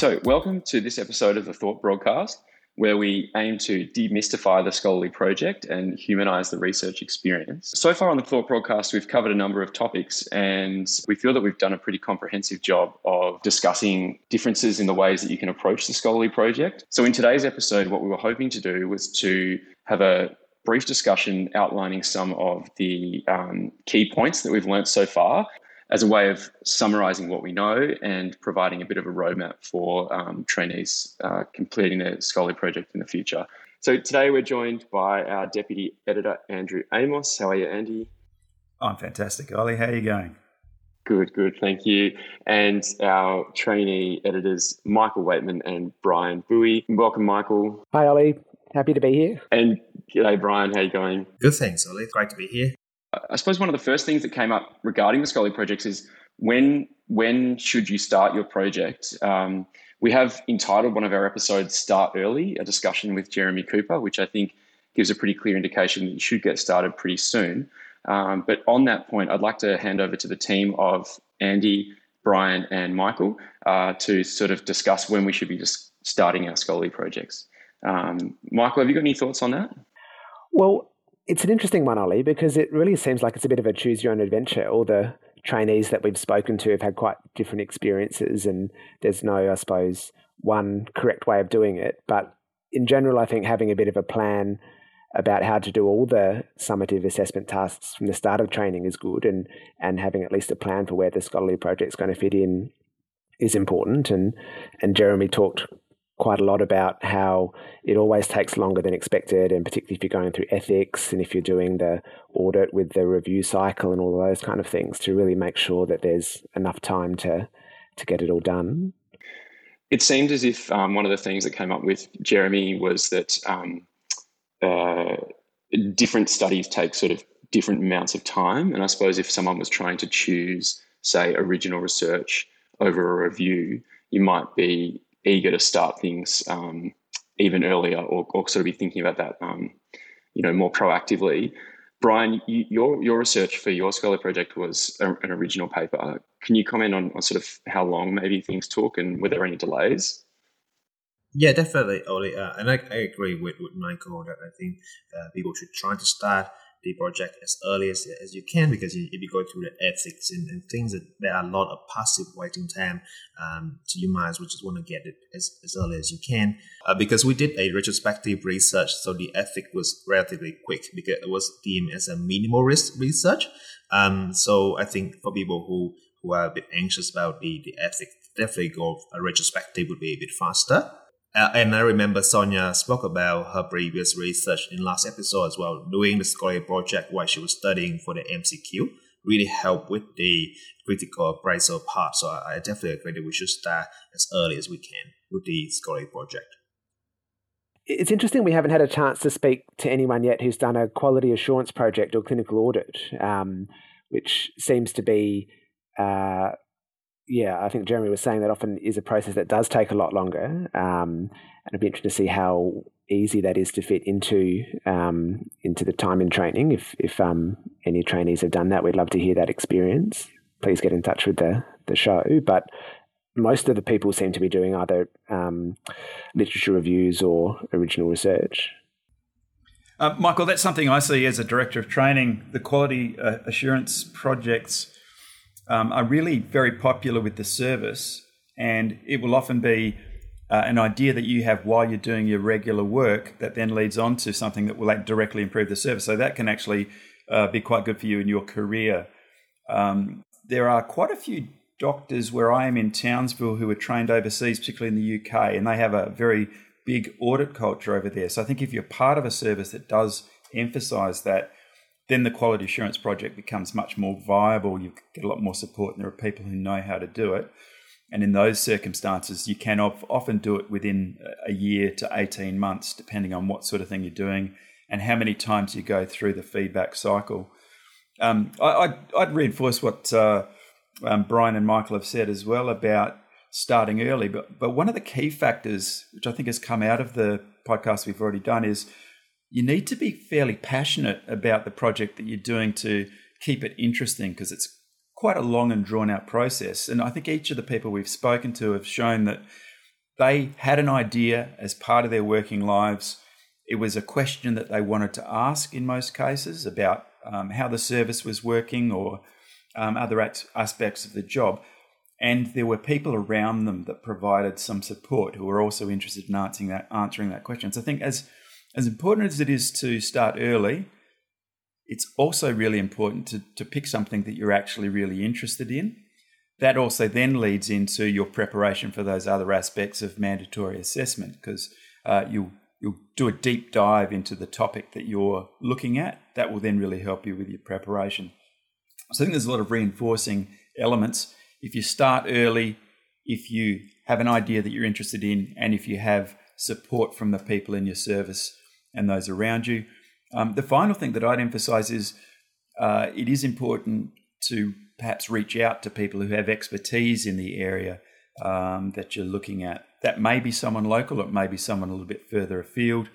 So, welcome to this episode of the Thought Broadcast, where we aim to demystify the scholarly project and humanize the research experience. So far on the Thought Broadcast, we've covered a number of topics, and we feel that we've done a pretty comprehensive job of discussing differences in the ways that you can approach the scholarly project. So, in today's episode, what we were hoping to do was to have a brief discussion outlining some of the um, key points that we've learnt so far as a way of summarising what we know and providing a bit of a roadmap for um, trainees uh, completing their scholarly project in the future. So today we're joined by our deputy editor Andrew Amos. How are you, Andy? I'm fantastic, Ollie. How are you going? Good, good, thank you. And our trainee editors Michael Weightman and Brian Bowie. Welcome, Michael. Hi, Ollie. Happy to be here. And g'day, Brian. How are you going? Good, thanks, Ollie. Great to be here. I suppose one of the first things that came up regarding the scholarly projects is when when should you start your project? Um, we have entitled one of our episodes "Start Early," a discussion with Jeremy Cooper, which I think gives a pretty clear indication that you should get started pretty soon. Um, but on that point, I'd like to hand over to the team of Andy, Brian, and Michael uh, to sort of discuss when we should be just starting our scholarly projects. Um, Michael, have you got any thoughts on that? Well, it's an interesting one, Ollie, because it really seems like it's a bit of a choose your own adventure. All the trainees that we've spoken to have had quite different experiences, and there's no, I suppose, one correct way of doing it. But in general, I think having a bit of a plan about how to do all the summative assessment tasks from the start of training is good, and and having at least a plan for where the scholarly project is going to fit in is important. And and Jeremy talked quite a lot about how it always takes longer than expected, and particularly if you're going through ethics and if you're doing the audit with the review cycle and all those kind of things, to really make sure that there's enough time to to get it all done. It seemed as if um, one of the things that came up with Jeremy was that um, uh, different studies take sort of different amounts of time, and I suppose if someone was trying to choose, say, original research over a review, you might be eager to start things um, even earlier or, or, sort of be thinking about that, um, you know, more proactively. Brian, you, your your research for your scholar project was a, an original paper. Can you comment on, on, sort of how long maybe things took and were there any delays? Yeah, definitely, Ollie. Uh, and I, I agree with, with Michael that I think uh, people should try to start the project as early as, as you can because if you go through the ethics and, and things that there are a lot of passive waiting time um, so you might as well just want to get it as, as early as you can. Uh, because we did a retrospective research so the ethic was relatively quick because it was deemed as a minimal risk research. Um, so i think for people who who are a bit anxious about the, the ethic definitely go a retrospective would be a bit faster uh, and I remember Sonia spoke about her previous research in last episode as well, doing the scholarly project while she was studying for the MCQ. Really helped with the critical appraisal part. So I definitely agree that we should start as early as we can with the scholarly project. It's interesting we haven't had a chance to speak to anyone yet who's done a quality assurance project or clinical audit, um, which seems to be uh, yeah, I think Jeremy was saying that often is a process that does take a lot longer, um, and it'd be interesting to see how easy that is to fit into um, into the time in training. If if um, any trainees have done that, we'd love to hear that experience. Please get in touch with the the show. But most of the people seem to be doing either um, literature reviews or original research. Uh, Michael, that's something I see as a director of training. The quality uh, assurance projects um, are really very popular with the service, and it will often be uh, an idea that you have while you're doing your regular work that then leads on to something that will directly improve the service. So that can actually uh, be quite good for you in your career. Um, there are quite a few doctors where I am in Townsville who are trained overseas, particularly in the UK, and they have a very big audit culture over there. So I think if you're part of a service that does emphasize that, then the quality assurance project becomes much more viable. You get a lot more support, and there are people who know how to do it. And in those circumstances, you can often do it within a year to 18 months, depending on what sort of thing you're doing and how many times you go through the feedback cycle. Um, I, would reinforce what uh, um, Brian and Michael have said as well about starting early. But, but one of the key factors, which I think has come out of the podcast we've already done, is you need to be fairly passionate about the project that you're doing to keep it interesting because it's quite a long and drawn out process. And I think each of the people we've spoken to have shown that they had an idea as part of their working lives. It was a question that they wanted to ask in most cases about um, how the service was working or um, other aspects of the job. And there were people around them that provided some support who were also interested in answering that, answering that question. So I think as, as important as it is to start early, it's also really important to, to pick something that you're actually really interested in. That also then leads into your preparation for those other aspects of mandatory assessment because uh, you'll, you'll do a deep dive into the topic that you're looking at. That will then really help you with your preparation. So I think there's a lot of reinforcing elements. If you start early, if you have an idea that you're interested in, and if you have support from the people in your service and those around you. Um, the final thing that I'd emphasize is uh, it is important to perhaps reach out to people who have expertise in the area um, that you're looking at. That may be someone local, it may be someone a little bit further afield.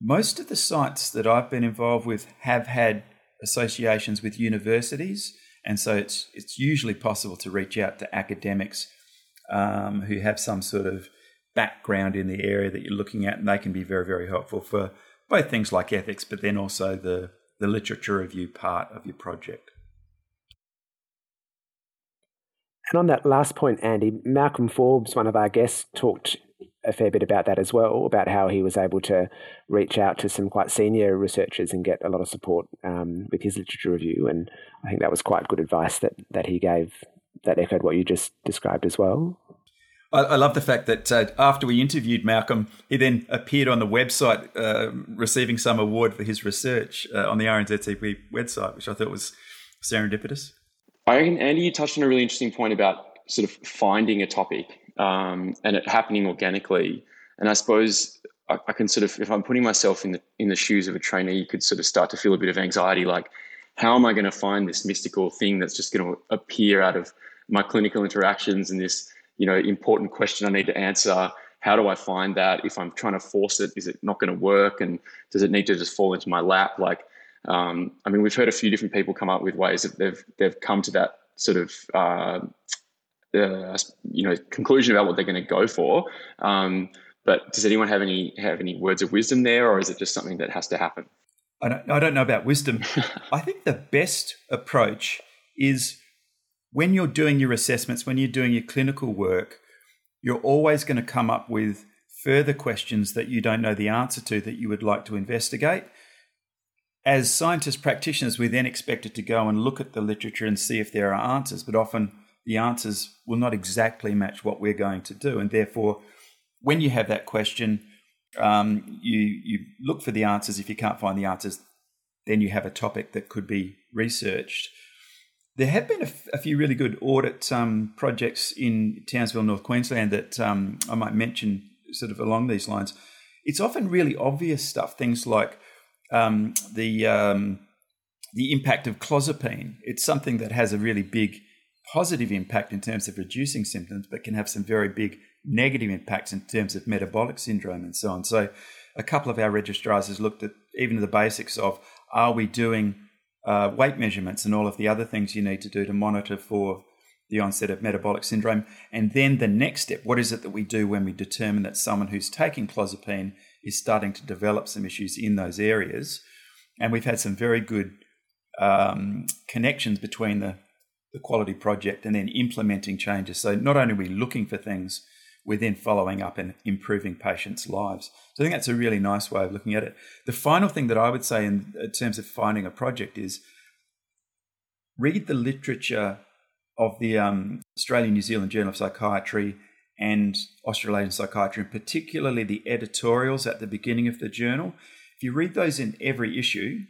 Most of the sites that I've been involved with have had associations with universities, and so it's it's usually possible to reach out to academics um, who have some sort of background in the area that you're looking at, and they can be very very helpful for both things like ethics, but then also the the literature review part of your project. And on that last point, Andy, Malcolm Forbes, one of our guests, talked a fair bit about that as well, about how he was able to reach out to some quite senior researchers and get a lot of support um, with his literature review. And I think that was quite good advice that, that he gave that echoed what you just described as well. I, I love the fact that uh, after we interviewed Malcolm, he then appeared on the website uh, receiving some award for his research uh, on the RANZCP website, which I thought was serendipitous. I reckon, Andy, you touched on a really interesting point about sort of finding a topic um, and it happening organically. And I suppose I, I, can sort of, if I'm putting myself in the in the shoes of a trainee, you could sort of start to feel a bit of anxiety, like, how am I going to find this mystical thing that's just going to appear out of my clinical interactions and this, you know, important question I need to answer? How do I find that? If I'm trying to force it, is it not going to work? And does it need to just fall into my lap? Like, um, I mean, we've heard a few different people come up with ways that they've they've come to that sort of uh, uh, you know conclusion about what they're going to go for. Um, but does anyone have any have any words of wisdom there, or is it just something that has to happen? I don't, I don't know about wisdom. I think the best approach is when you're doing your assessments, when you're doing your clinical work, you're always going to come up with further questions that you don't know the answer to that you would like to investigate as scientist practitioners, we're then expected to go and look at the literature and see if there are answers, but often the answers will not exactly match what we're going to do. And therefore, when you have that question, um, you, you look for the answers. If you can't find the answers, then you have a topic that could be researched. There have been a, f- a few really good audit um, projects in Townsville, North Queensland that um, I might mention sort of along these lines. It's often really obvious stuff, things like um, the um, the impact of clozapine. It's something that has a really big positive impact in terms of reducing symptoms, but can have some very big negative impacts in terms of metabolic syndrome and so on. So, a couple of our registrars has looked at even the basics of are we doing uh, weight measurements and all of the other things you need to do to monitor for the onset of metabolic syndrome. And then the next step, what is it that we do when we determine that someone who's taking clozapine is starting to develop some issues in those areas. And we've had some very good um, connections between the, the quality project and then implementing changes. So not only are we looking for things, we're then following up and improving patients' lives. So I think that's a really nice way of looking at it. The final thing that I would say in, terms of finding a project is read the literature of the um, Australian New Zealand Journal of Psychiatry and Australasian Psychiatry, and particularly the editorials at the beginning of the journal. If you read those in every issue,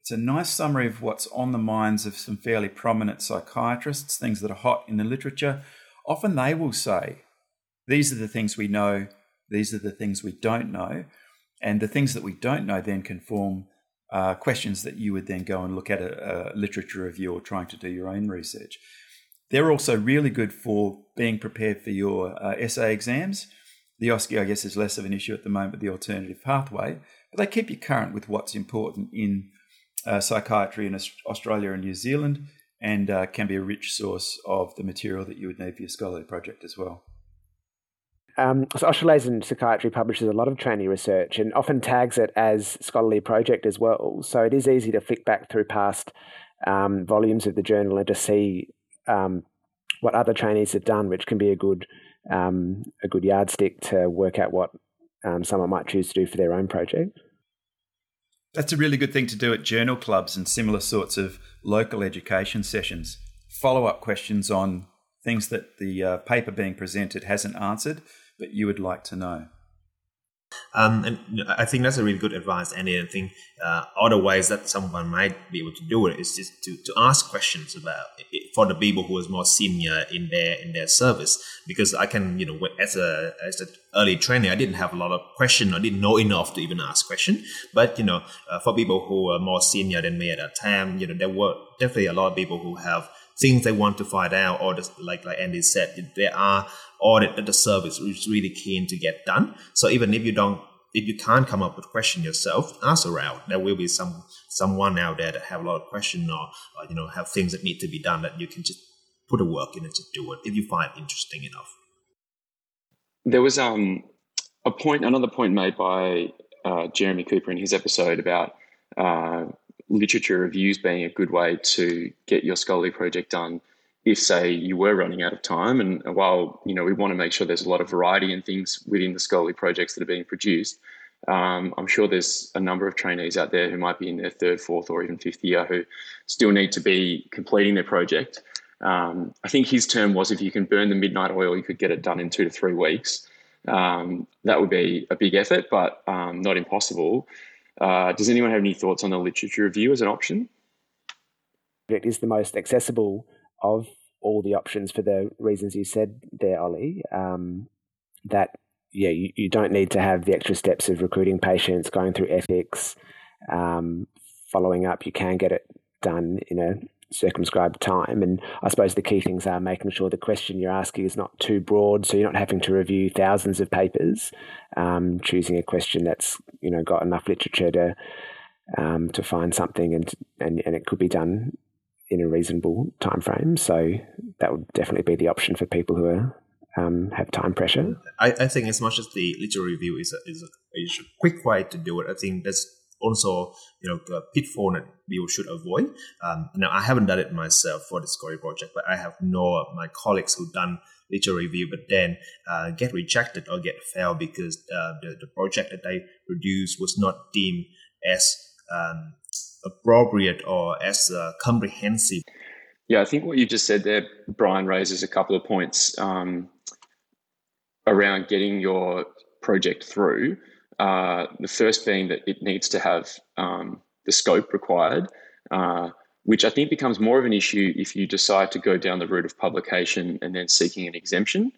it's a nice summary of what's on the minds of some fairly prominent psychiatrists, things that are hot in the literature. Often they will say, These are the things we know, these are the things we don't know. And the things that we don't know then can form uh, questions that you would then go and look at a, a literature review or trying to do your own research. They're also really good for being prepared for your uh, essay exams. The OSCE, I guess, is less of an issue at the moment, the alternative pathway, but they keep you current with what's important in uh, psychiatry in Australia and New Zealand and uh, can be a rich source of the material that you would need for your scholarly project as well. Um, so Australasian Psychiatry publishes a lot of trainee research and often tags it as scholarly project as well. So it is easy to flick back through past um, volumes of the journal and to see um, what other trainees have done, which can be a good um, a good yardstick to work out what um, someone might choose to do for their own project. That's a really good thing to do at journal clubs and similar sorts of local education sessions. Follow up questions on things that the uh, paper being presented hasn't answered, but you would like to know. Um, and I think that's a really good advice, Andy. I think uh, other ways that someone might be able to do it is just to, to ask questions about it for the people who is more senior in their in their service. Because I can, you know, as a as an early trainee, I didn't have a lot of question. I didn't know enough to even ask question. But you know, uh, for people who are more senior than me at that time, you know, there were definitely a lot of people who have things they want to find out, or just, like like Andy said, there are audit that the service which is really keen to get done. So even if you don't, if you can't come up with a question yourself, ask around. There will be some someone out there that have a lot of question or, or you know have things that need to be done that you can just put a work in and just do it if you find it interesting enough. There was um a point, another point made by uh, Jeremy Cooper in his episode about uh, literature reviews being a good way to get your scholarly project done if say you were running out of time. And while you know we want to make sure there's a lot of variety in things within the scholarly projects that are being produced um, i'm sure there's a number of trainees out there who might be in their third fourth or even fifth year who still need to be completing their project. Um, i think his term was if you can burn the midnight oil you could get it done in two to three weeks. Um, that would be a big effort but um, not impossible uh, does anyone have any thoughts on the literature review as an option? It is the most accessible of all the options for the reasons you said there, Ollie. Um, that yeah, you, you don't need to have the extra steps of recruiting patients, going through ethics, um, following up. You can get it done in a circumscribed time. And I suppose the key things are making sure the question you're asking is not too broad, so you're not having to review thousands of papers. Um, choosing a question that's you know got enough literature to um, to find something, and and and it could be done in a reasonable time frame. So that would definitely be the option for people who are um, have time pressure. I, I think as much as the literature review is a, is a, is a quick way to do it, I think that's also you know a pitfall that people should avoid. Um, now I haven't done it myself for the Discovery project, but I have know of my colleagues who done literature review, but then uh, get rejected or get failed because uh, the the project that they produced was not deemed as um, appropriate or as uh, comprehensive. Yeah, I think what you just said there, Brian, raises a couple of points um, around getting your project through. Uh, the first being that it needs to have um, the scope required, uh, which I think becomes more of an issue if you decide to go down the route of publication and then seeking an exemption.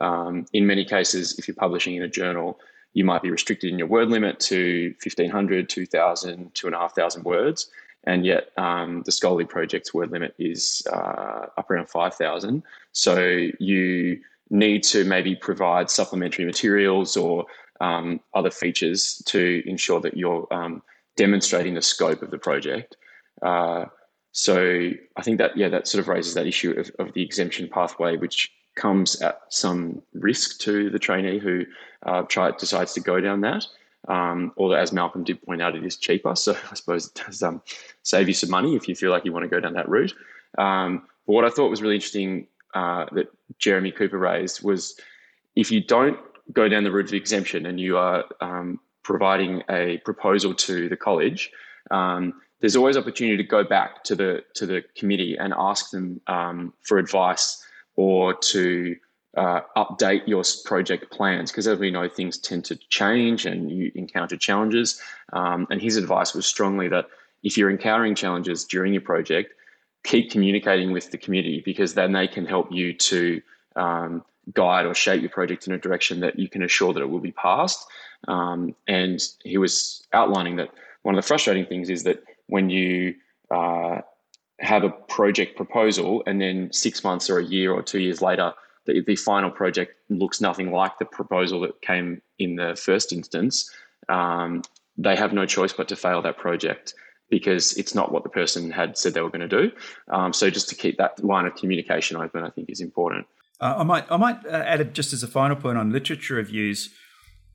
Um, in many cases, if you're publishing in a journal, you might be restricted in your word limit to 1500, 2000, 2500 words. And yet, um, the scholarly project's word limit is uh, up around 5000. So you need to maybe provide supplementary materials or um, other features to ensure that you're um, demonstrating the scope of the project. Uh, so I think that yeah, that sort of raises that issue of, of the exemption pathway, which comes at some risk to the trainee who uh, try, decides to go down that. Um, although, as Malcolm did point out, it is cheaper, so I suppose it does um, save you some money if you feel like you want to go down that route. Um, but what I thought was really interesting uh, that Jeremy Cooper raised was if you don't go down the route of exemption and you are um, providing a proposal to the college, um, there's always opportunity to go back to the to the committee and ask them um, for advice or to uh, update your project plans because as we know things tend to change and you encounter challenges um, and his advice was strongly that if you're encountering challenges during your project keep communicating with the community because then they can help you to um, guide or shape your project in a direction that you can assure that it will be passed. Um, and he was outlining that one of the frustrating things is that when you uh, have a project proposal and then six months or a year or two years later, the, the final project looks nothing like the proposal that came in the first instance, um, they have no choice but to fail that project because it's not what the person had said they were going to do. Um, so just to keep that line of communication open, I think is important. Uh, I might I might uh, add it just as a final point on literature reviews.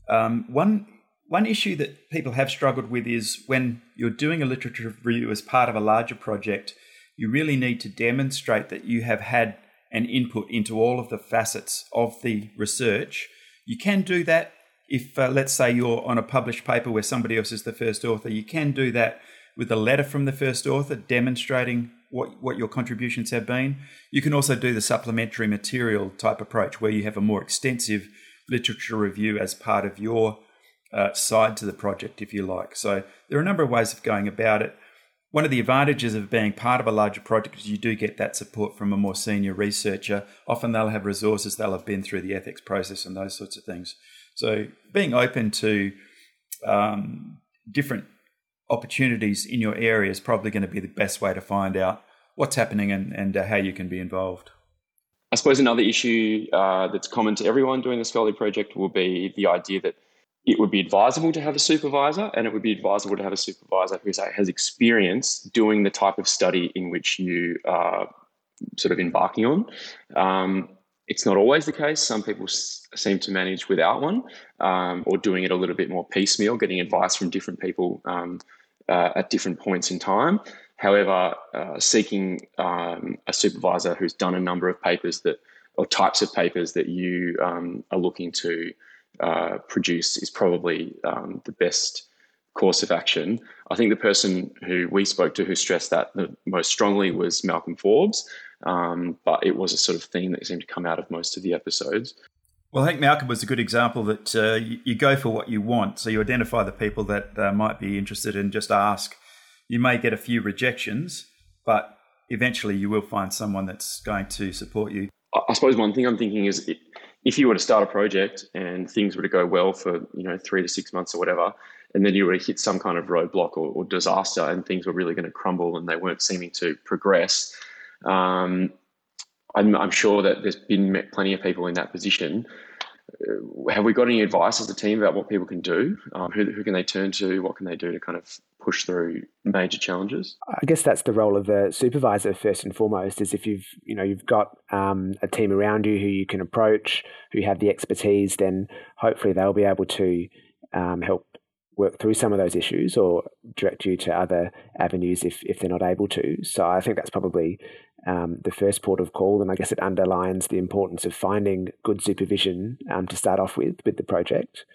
Um, one one issue that people have struggled with is when you're doing a literature review as part of a larger project, you really need to demonstrate that you have had an input into all of the facets of the research. You can do that if, uh, let's say, you're on a published paper where somebody else is the first author. You can do that with a letter from the first author demonstrating what, what your contributions have been. You can also do the supplementary material type approach where you have a more extensive literature review as part of your uh, side to the project, if you like. So there are a number of ways of going about it. One of the advantages of being part of a larger project is you do get that support from a more senior researcher. Often they'll have resources, they'll have been through the ethics process and those sorts of things. So being open to um, different opportunities in your area is probably going to be the best way to find out what's happening and, and uh, how you can be involved. I suppose another issue uh, that's common to everyone doing the scholarly project will be the idea that it would be advisable to have a supervisor and it would be advisable to have a supervisor who has experience doing the type of study in which you are sort of embarking on. Um, it's not always the case. Some people s- seem to manage without one um, or doing it a little bit more piecemeal, getting advice from different people um, uh, at different points in time. However, uh, seeking um, a supervisor who's done a number of papers that or types of papers that you um, are looking to uh, produce is probably um, the best course of action. I think the person who we spoke to who stressed that the most strongly was Malcolm Forbes, um, but it was a sort of theme that seemed to come out of most of the episodes. Well, I think Malcolm was a good example that uh, you, you, go for what you want. So you identify the people that uh, might be interested and just ask. You may get a few rejections, but eventually you will find someone that's going to support you. I suppose one thing I'm thinking is if you were to start a project and things were to go well for you know three to six months or whatever, and then you were to hit some kind of roadblock or, or disaster and things were really going to crumble and they weren't seeming to progress, um, I'm, I'm, sure that there's been plenty of people in that position. Uh, have we got any advice as a team about what people can do? Um, who, who can they turn to? What can they do to kind of push through major challenges? I guess that's the role of the supervisor first and foremost. Is if you've you know you've got um, a team around you who you can approach, who have the expertise, then hopefully they'll be able to um, help work through some of those issues or direct you to other avenues if if they're not able to. So I think that's probably um, the first port of call, and I guess it underlines the importance of finding good supervision um, to start off with with the project.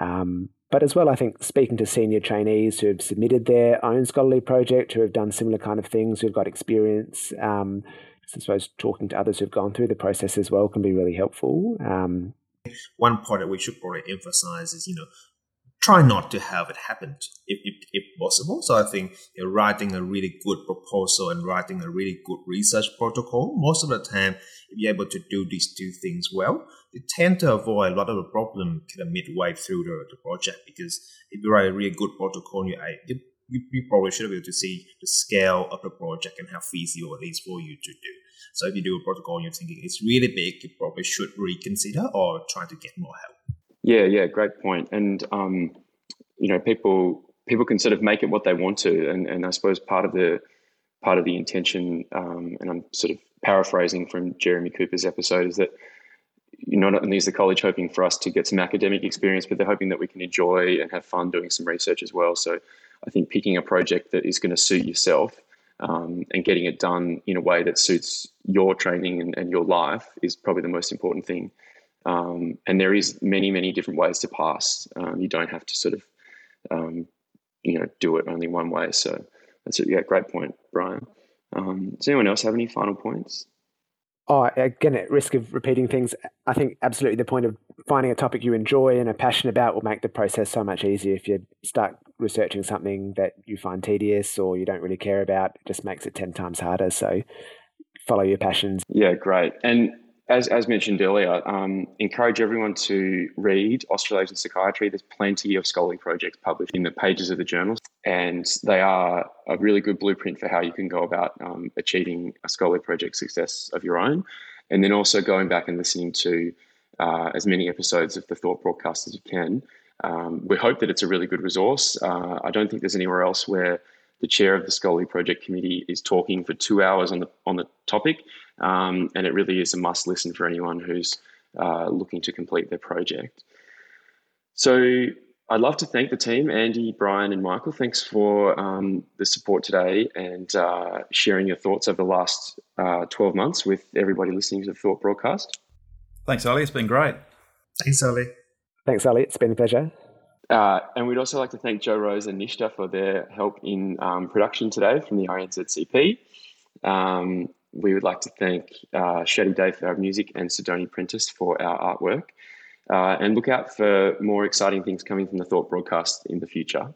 Um, but as well, I think speaking to senior trainees who have submitted their own scholarly project, who have done similar kind of things, who've got experience, um, I suppose talking to others who've gone through the process as well can be really helpful. Um, One part that we should probably emphasize is, you know, try not to have it happen if, if, if possible. So I think you know, writing a really good proposal and writing a really good research protocol, most of the time, if you're able to do these two things well, you tend to avoid a lot of the problem kind of midway through the, the project because if you write a really good protocol, you, you, you probably should be able to see the scale of the project and how feasible it is for you to do. So if you do a protocol and you're thinking it's really big, you probably should reconsider or try to get more help. Yeah, yeah, great point. And um, you know, people people can sort of make it what they want to, and and I suppose part of the part of the intention, um, and I'm sort of paraphrasing from Jeremy Cooper's episode, is that you know, not only is the college hoping for us to get some academic experience, but they're hoping that we can enjoy and have fun doing some research as well. So I think picking a project that is going to suit yourself um, and getting it done in a way that suits your training and, and your life is probably the most important thing. Um, and there is many, many different ways to pass. Um, you don't have to sort of, um, you know, do it only one way. So that's a yeah, great point, Brian. Um, does anyone else have any final points? Oh, again, at risk of repeating things, I think absolutely the point of finding a topic you enjoy and are passionate about will make the process so much easier. If you start researching something that you find tedious or you don't really care about, it just makes it 10 times harder. So follow your passions. Yeah, great. And as, as mentioned earlier, um, encourage everyone to read Australasian Psychiatry. There's plenty of scholarly projects published in the pages of the journals, and they are a really good blueprint for how you can go about um, achieving a scholarly project success of your own. And then also going back and listening to uh, as many episodes of the Thought broadcast as you can. Um, we hope that it's a really good resource. Uh, I don't think there's anywhere else where the chair of the scholarly project committee is talking for two hours on the on the topic Um, and it really is a must listen for anyone who's uh, looking to complete their project. So I'd love to thank the team, Andy, Brian, and Michael. Thanks for um, the support today and uh, sharing your thoughts over the last uh, 12 months with everybody listening to the Thought broadcast. Thanks, Ollie. It's been great. Thanks, Ollie. Thanks, Ollie. It's been a pleasure. Uh, and we'd also like to thank Joe Rose and Nishta for their help in um, production today from the RANZCP. Um, we would like to thank uh, Shady Day for our music and Sidoni Prentice for our artwork. Uh, and look out for more exciting things coming from the Thought broadcast in the future.